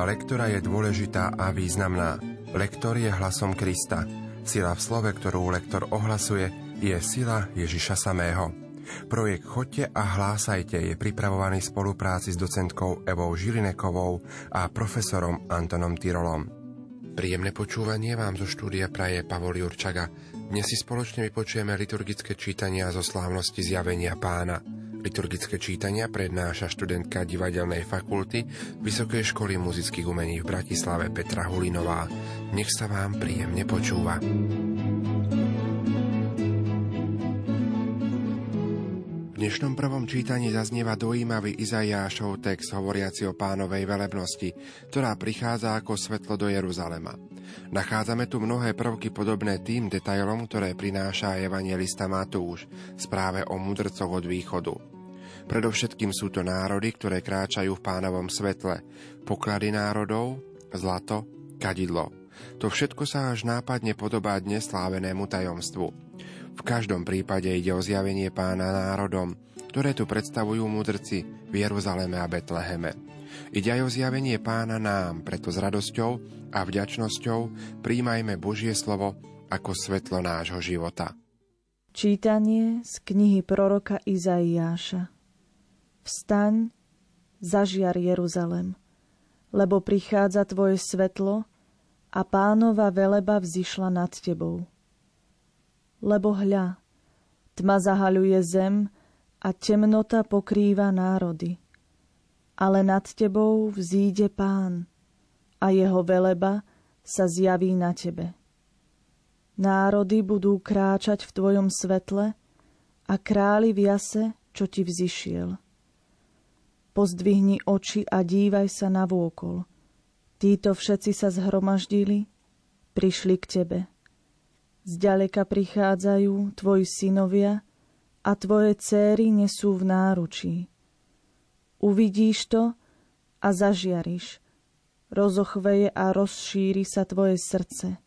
Služba lektora je dôležitá a významná. Lektor je hlasom Krista. Sila v slove, ktorú lektor ohlasuje, je sila Ježiša samého. Projekt Chodte a hlásajte je pripravovaný v spolupráci s docentkou Evou Žilinekovou a profesorom Antonom Tyrolom. Príjemné počúvanie vám zo štúdia praje Pavol Jurčaga. Dnes si spoločne vypočujeme liturgické čítania zo slávnosti zjavenia pána. Liturgické čítania prednáša študentka divadelnej fakulty Vysokej školy muzických umení v Bratislave Petra Hulinová. Nech sa vám príjemne počúva. V dnešnom prvom čítaní zaznieva dojímavý Izajášov text hovoriaci o pánovej velebnosti, ktorá prichádza ako svetlo do Jeruzalema. Nachádzame tu mnohé prvky podobné tým detailom, ktoré prináša evangelista Matúš, správe o mudrcoch od východu. Predovšetkým sú to národy, ktoré kráčajú v pánovom svetle, poklady národov, zlato, kadidlo. To všetko sa až nápadne podobá dnes slávenému tajomstvu. V každom prípade ide o zjavenie pána národom, ktoré tu predstavujú mudrci v Jeruzaleme a Betleheme. Ide aj o zjavenie pána nám, preto s radosťou a vďačnosťou príjmajme Božie slovo ako svetlo nášho života. Čítanie z knihy proroka Izaiáša Vstaň, zažiar Jeruzalem, lebo prichádza tvoje svetlo a pánova veleba vzýšla nad tebou. Lebo hľa, tma zahaľuje zem a temnota pokrýva národy. Ale nad tebou vzíde pán a jeho veleba sa zjaví na tebe. Národy budú kráčať v tvojom svetle a králi v jase, čo ti vzýšiel. Pozdvihni oči a dívaj sa na vôkol. Títo všetci sa zhromaždili, prišli k tebe. Zďaleka prichádzajú tvoji synovia a tvoje céry nesú v náručí. Uvidíš to a zažiariš. Rozochveje a rozšíri sa tvoje srdce.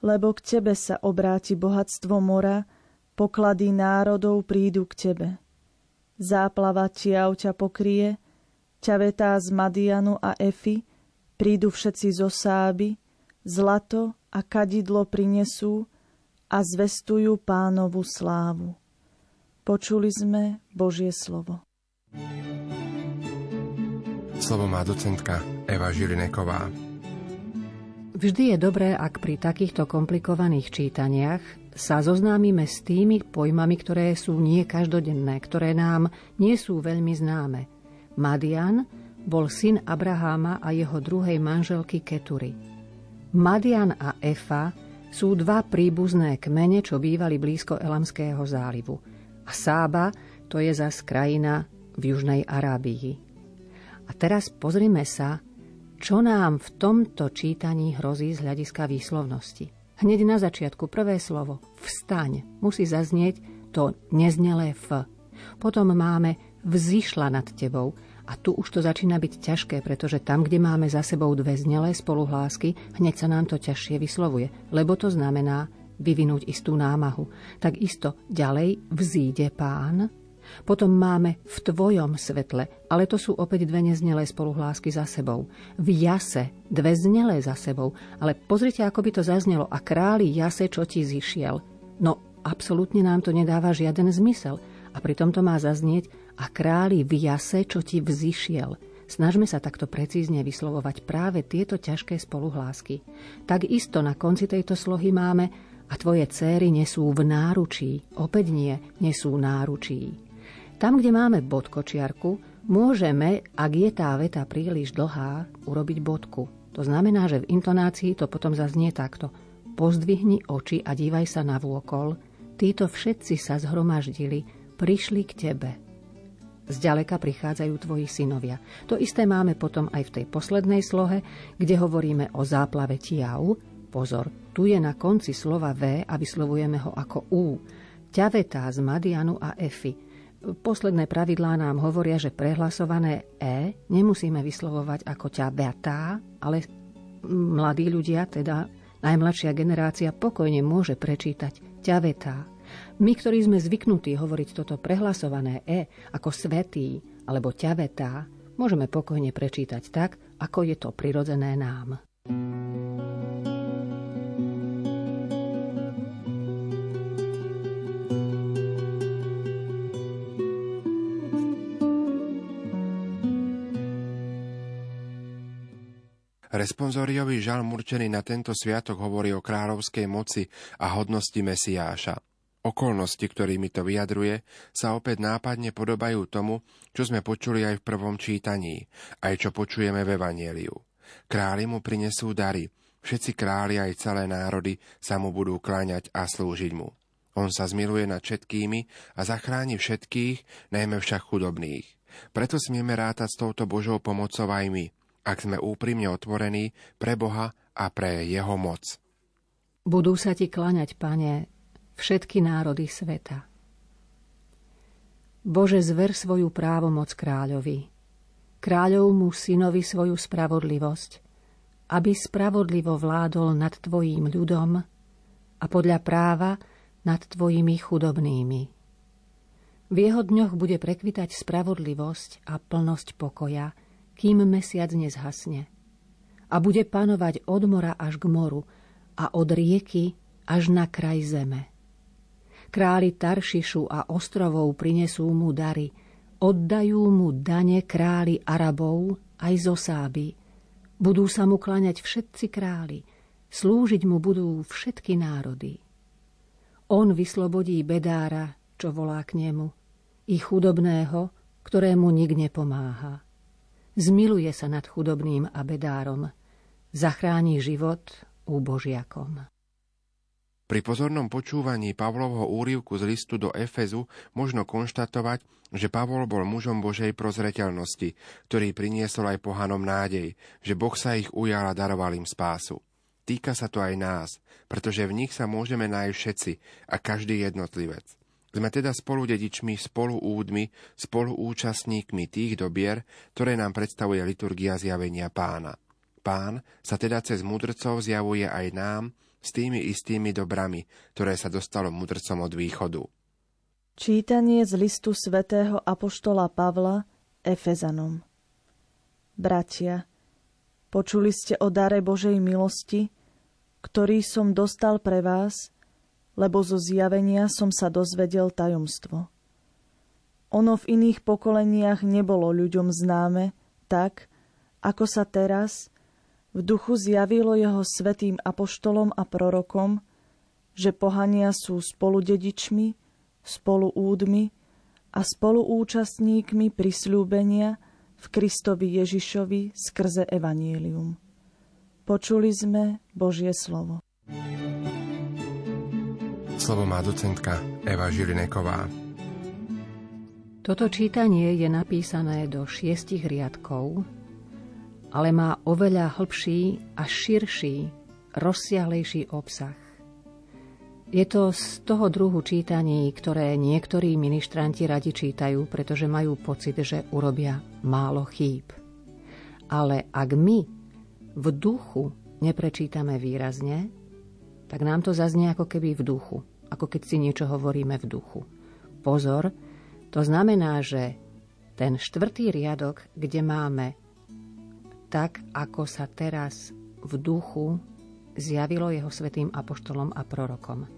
Lebo k tebe sa obráti bohatstvo mora, poklady národov prídu k tebe záplava čiav ťa pokrie, ťavetá z Madianu a Efy, prídu všetci zo Sáby, zlato a kadidlo prinesú a zvestujú pánovu slávu. Počuli sme Božie slovo. Slovo má docentka Eva Žilineková. Vždy je dobré, ak pri takýchto komplikovaných čítaniach sa zoznámime s tými pojmami, ktoré sú nie každodenné, ktoré nám nie sú veľmi známe. Madian bol syn Abraháma a jeho druhej manželky Ketury. Madian a Efa sú dva príbuzné kmene, čo bývali blízko Elamského zálivu. A Sába to je zas krajina v Južnej Arábii. A teraz pozrime sa, čo nám v tomto čítaní hrozí z hľadiska výslovnosti. Hneď na začiatku prvé slovo vstaň musí zaznieť to neznelé F. Potom máme vzýšla nad tebou a tu už to začína byť ťažké, pretože tam, kde máme za sebou dve znelé spoluhlásky, hneď sa nám to ťažšie vyslovuje, lebo to znamená vyvinúť istú námahu. Tak isto ďalej vzíde pán, potom máme v tvojom svetle, ale to sú opäť dve neznelé spoluhlásky za sebou. V jase dve znelé za sebou, ale pozrite, ako by to zaznelo. A králi jase, čo ti zišiel. No, absolútne nám to nedáva žiaden zmysel. A pritom to má zaznieť a králi v jase, čo ti vzýšiel. Snažme sa takto precízne vyslovovať práve tieto ťažké spoluhlásky. Takisto na konci tejto slohy máme a tvoje céry nesú v náručí. Opäť nie, nesú náručí. Tam, kde máme bodkočiarku, môžeme, ak je tá veta príliš dlhá, urobiť bodku. To znamená, že v intonácii to potom zaznie takto. Pozdvihni oči a dívaj sa na vôkol. Títo všetci sa zhromaždili, prišli k tebe. Zďaleka prichádzajú tvoji synovia. To isté máme potom aj v tej poslednej slohe, kde hovoríme o záplave tiau. Pozor, tu je na konci slova V a vyslovujeme ho ako U. Ťavetá z Madianu a Efy. Posledné pravidlá nám hovoria, že prehlasované E nemusíme vyslovovať ako ťa beatá, ale mladí ľudia, teda najmladšia generácia, pokojne môže prečítať ťavetá. My, ktorí sme zvyknutí hovoriť toto prehlasované E ako svetý alebo ťavetá, môžeme pokojne prečítať tak, ako je to prirodzené nám. Responsoriový žal určený na tento sviatok hovorí o kráľovskej moci a hodnosti Mesiáša. Okolnosti, ktorými to vyjadruje, sa opäť nápadne podobajú tomu, čo sme počuli aj v prvom čítaní, aj čo počujeme v Evanieliu. Králi mu prinesú dary, všetci králi aj celé národy sa mu budú kláňať a slúžiť mu. On sa zmiluje nad všetkými a zachráni všetkých, najmä však chudobných. Preto smieme rátať s touto Božou pomocou aj my, ak sme úprimne otvorení pre Boha a pre Jeho moc. Budú sa ti klaňať, pane, všetky národy sveta. Bože, zver svoju právomoc kráľovi, kráľovmu synovi svoju spravodlivosť, aby spravodlivo vládol nad tvojím ľudom a podľa práva nad tvojimi chudobnými. V jeho dňoch bude prekvitať spravodlivosť a plnosť pokoja – kým mesiac nezhasne. A bude panovať od mora až k moru a od rieky až na kraj zeme. Králi Taršišu a ostrovov prinesú mu dary, oddajú mu dane králi Arabov aj zo Sáby. Budú sa mu klaňať všetci králi, slúžiť mu budú všetky národy. On vyslobodí bedára, čo volá k nemu, i chudobného, ktorému nik nepomáha. Zmiluje sa nad chudobným a bedárom. Zachráni život úbožiakom. Pri pozornom počúvaní Pavlovho úrivku z listu do Efezu možno konštatovať, že Pavol bol mužom Božej prozreteľnosti, ktorý priniesol aj pohanom nádej, že Boh sa ich ujal a daroval im spásu. Týka sa to aj nás, pretože v nich sa môžeme nájsť všetci a každý jednotlivec. Sme teda spolu dedičmi, spolu údmi, spolu účastníkmi tých dobier, ktoré nám predstavuje liturgia zjavenia pána. Pán sa teda cez mudrcov zjavuje aj nám s tými istými dobrami, ktoré sa dostalo mudrcom od východu. Čítanie z listu svätého Apoštola Pavla Efezanom Bratia, počuli ste o dare Božej milosti, ktorý som dostal pre vás – lebo zo zjavenia som sa dozvedel tajomstvo. Ono v iných pokoleniach nebolo ľuďom známe tak, ako sa teraz v duchu zjavilo jeho svetým apoštolom a prorokom, že pohania sú spoludedičmi, spoluúdmi a spoluúčastníkmi prisľúbenia v Kristovi Ježišovi skrze Evanielium. Počuli sme Božie slovo. Slovo má docentka Eva Žilineková. Toto čítanie je napísané do šiestich riadkov, ale má oveľa hlbší a širší, rozsiahlejší obsah. Je to z toho druhu čítaní, ktoré niektorí ministranti radi čítajú, pretože majú pocit, že urobia málo chýb. Ale ak my v duchu neprečítame výrazne, tak nám to zaznie ako keby v duchu ako keď si niečo hovoríme v duchu. Pozor, to znamená, že ten štvrtý riadok, kde máme tak, ako sa teraz v duchu zjavilo jeho svetým apoštolom a prorokom.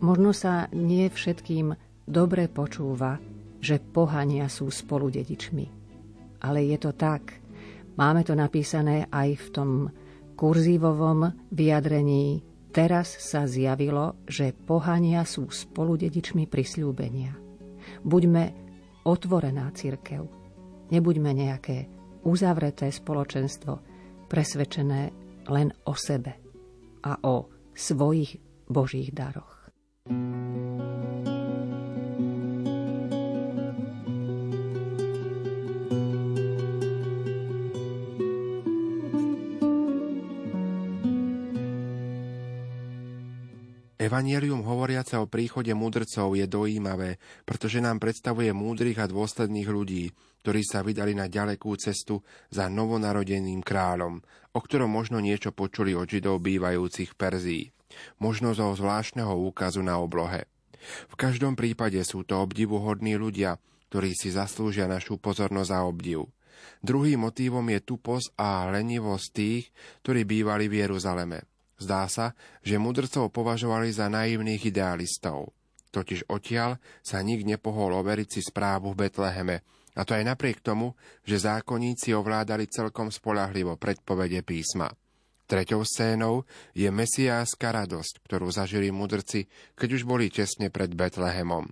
Možno sa nie všetkým dobre počúva, že pohania sú spolu dedičmi. Ale je to tak. Máme to napísané aj v tom kurzívovom vyjadrení Teraz sa zjavilo, že pohania sú spoludedičmi prisľúbenia. Buďme otvorená církev. Nebuďme nejaké uzavreté spoločenstvo, presvedčené len o sebe a o svojich božích daroch. Evangelium hovoriace o príchode mudrcov je dojímavé, pretože nám predstavuje múdrych a dôsledných ľudí, ktorí sa vydali na ďalekú cestu za novonarodeným kráľom, o ktorom možno niečo počuli od židov bývajúcich v Perzii. Možno zo zvláštneho úkazu na oblohe. V každom prípade sú to obdivuhodní ľudia, ktorí si zaslúžia našu pozornosť a obdiv. Druhým motívom je tupos a lenivosť tých, ktorí bývali v Jeruzaleme. Zdá sa, že mudrcov považovali za naivných idealistov. Totiž odtiaľ sa nik nepohol overiť si správu v Betleheme, a to aj napriek tomu, že zákonníci ovládali celkom spolahlivo predpovede písma. Treťou scénou je mesiáska radosť, ktorú zažili mudrci, keď už boli tesne pred Betlehemom.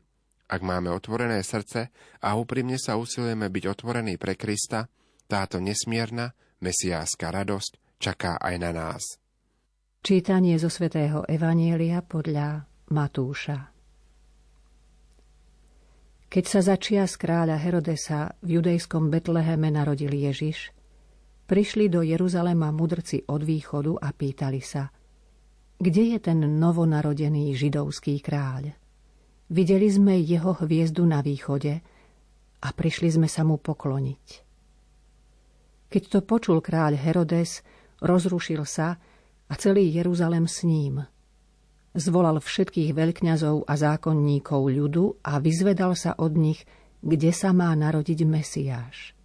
Ak máme otvorené srdce a úprimne sa usilujeme byť otvorení pre Krista, táto nesmierna mesiáska radosť čaká aj na nás. Čítanie zo svätého Evanielia podľa Matúša Keď sa začia z kráľa Herodesa v judejskom Betleheme narodil Ježiš, prišli do Jeruzalema mudrci od východu a pýtali sa, kde je ten novonarodený židovský kráľ? Videli sme jeho hviezdu na východe a prišli sme sa mu pokloniť. Keď to počul kráľ Herodes, rozrušil sa a celý Jeruzalem s ním. Zvolal všetkých veľkňazov a zákonníkov ľudu a vyzvedal sa od nich, kde sa má narodiť Mesiáš.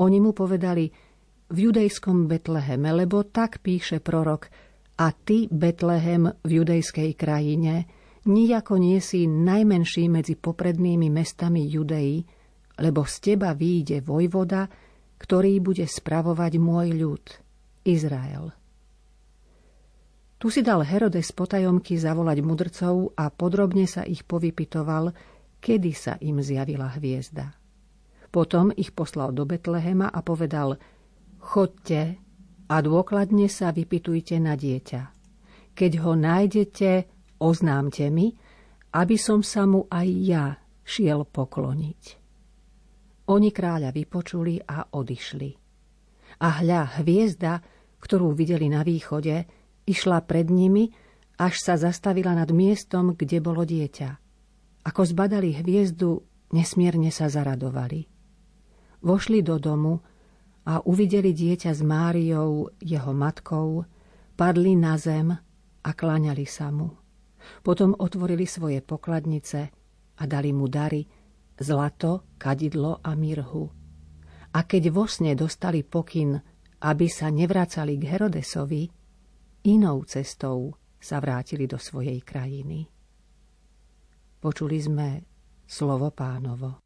Oni mu povedali, v judejskom Betleheme, lebo tak píše prorok, a ty, Betlehem, v judejskej krajine, nijako nie si najmenší medzi poprednými mestami Judei, lebo z teba výjde vojvoda, ktorý bude spravovať môj ľud, Izrael. Tu si dal Herodes potajomky zavolať mudrcov a podrobne sa ich povypitoval, kedy sa im zjavila hviezda. Potom ich poslal do Betlehema a povedal – Chodte a dôkladne sa vypitujte na dieťa. Keď ho nájdete, oznámte mi, aby som sa mu aj ja šiel pokloniť. Oni kráľa vypočuli a odišli. A hľa hviezda, ktorú videli na východe, išla pred nimi, až sa zastavila nad miestom, kde bolo dieťa. Ako zbadali hviezdu, nesmierne sa zaradovali. Vošli do domu a uvideli dieťa s Máriou, jeho matkou, padli na zem a kláňali sa mu. Potom otvorili svoje pokladnice a dali mu dary, zlato, kadidlo a mirhu. A keď vo sne dostali pokyn, aby sa nevracali k Herodesovi, inou cestou sa vrátili do svojej krajiny. Počuli sme slovo pánovo.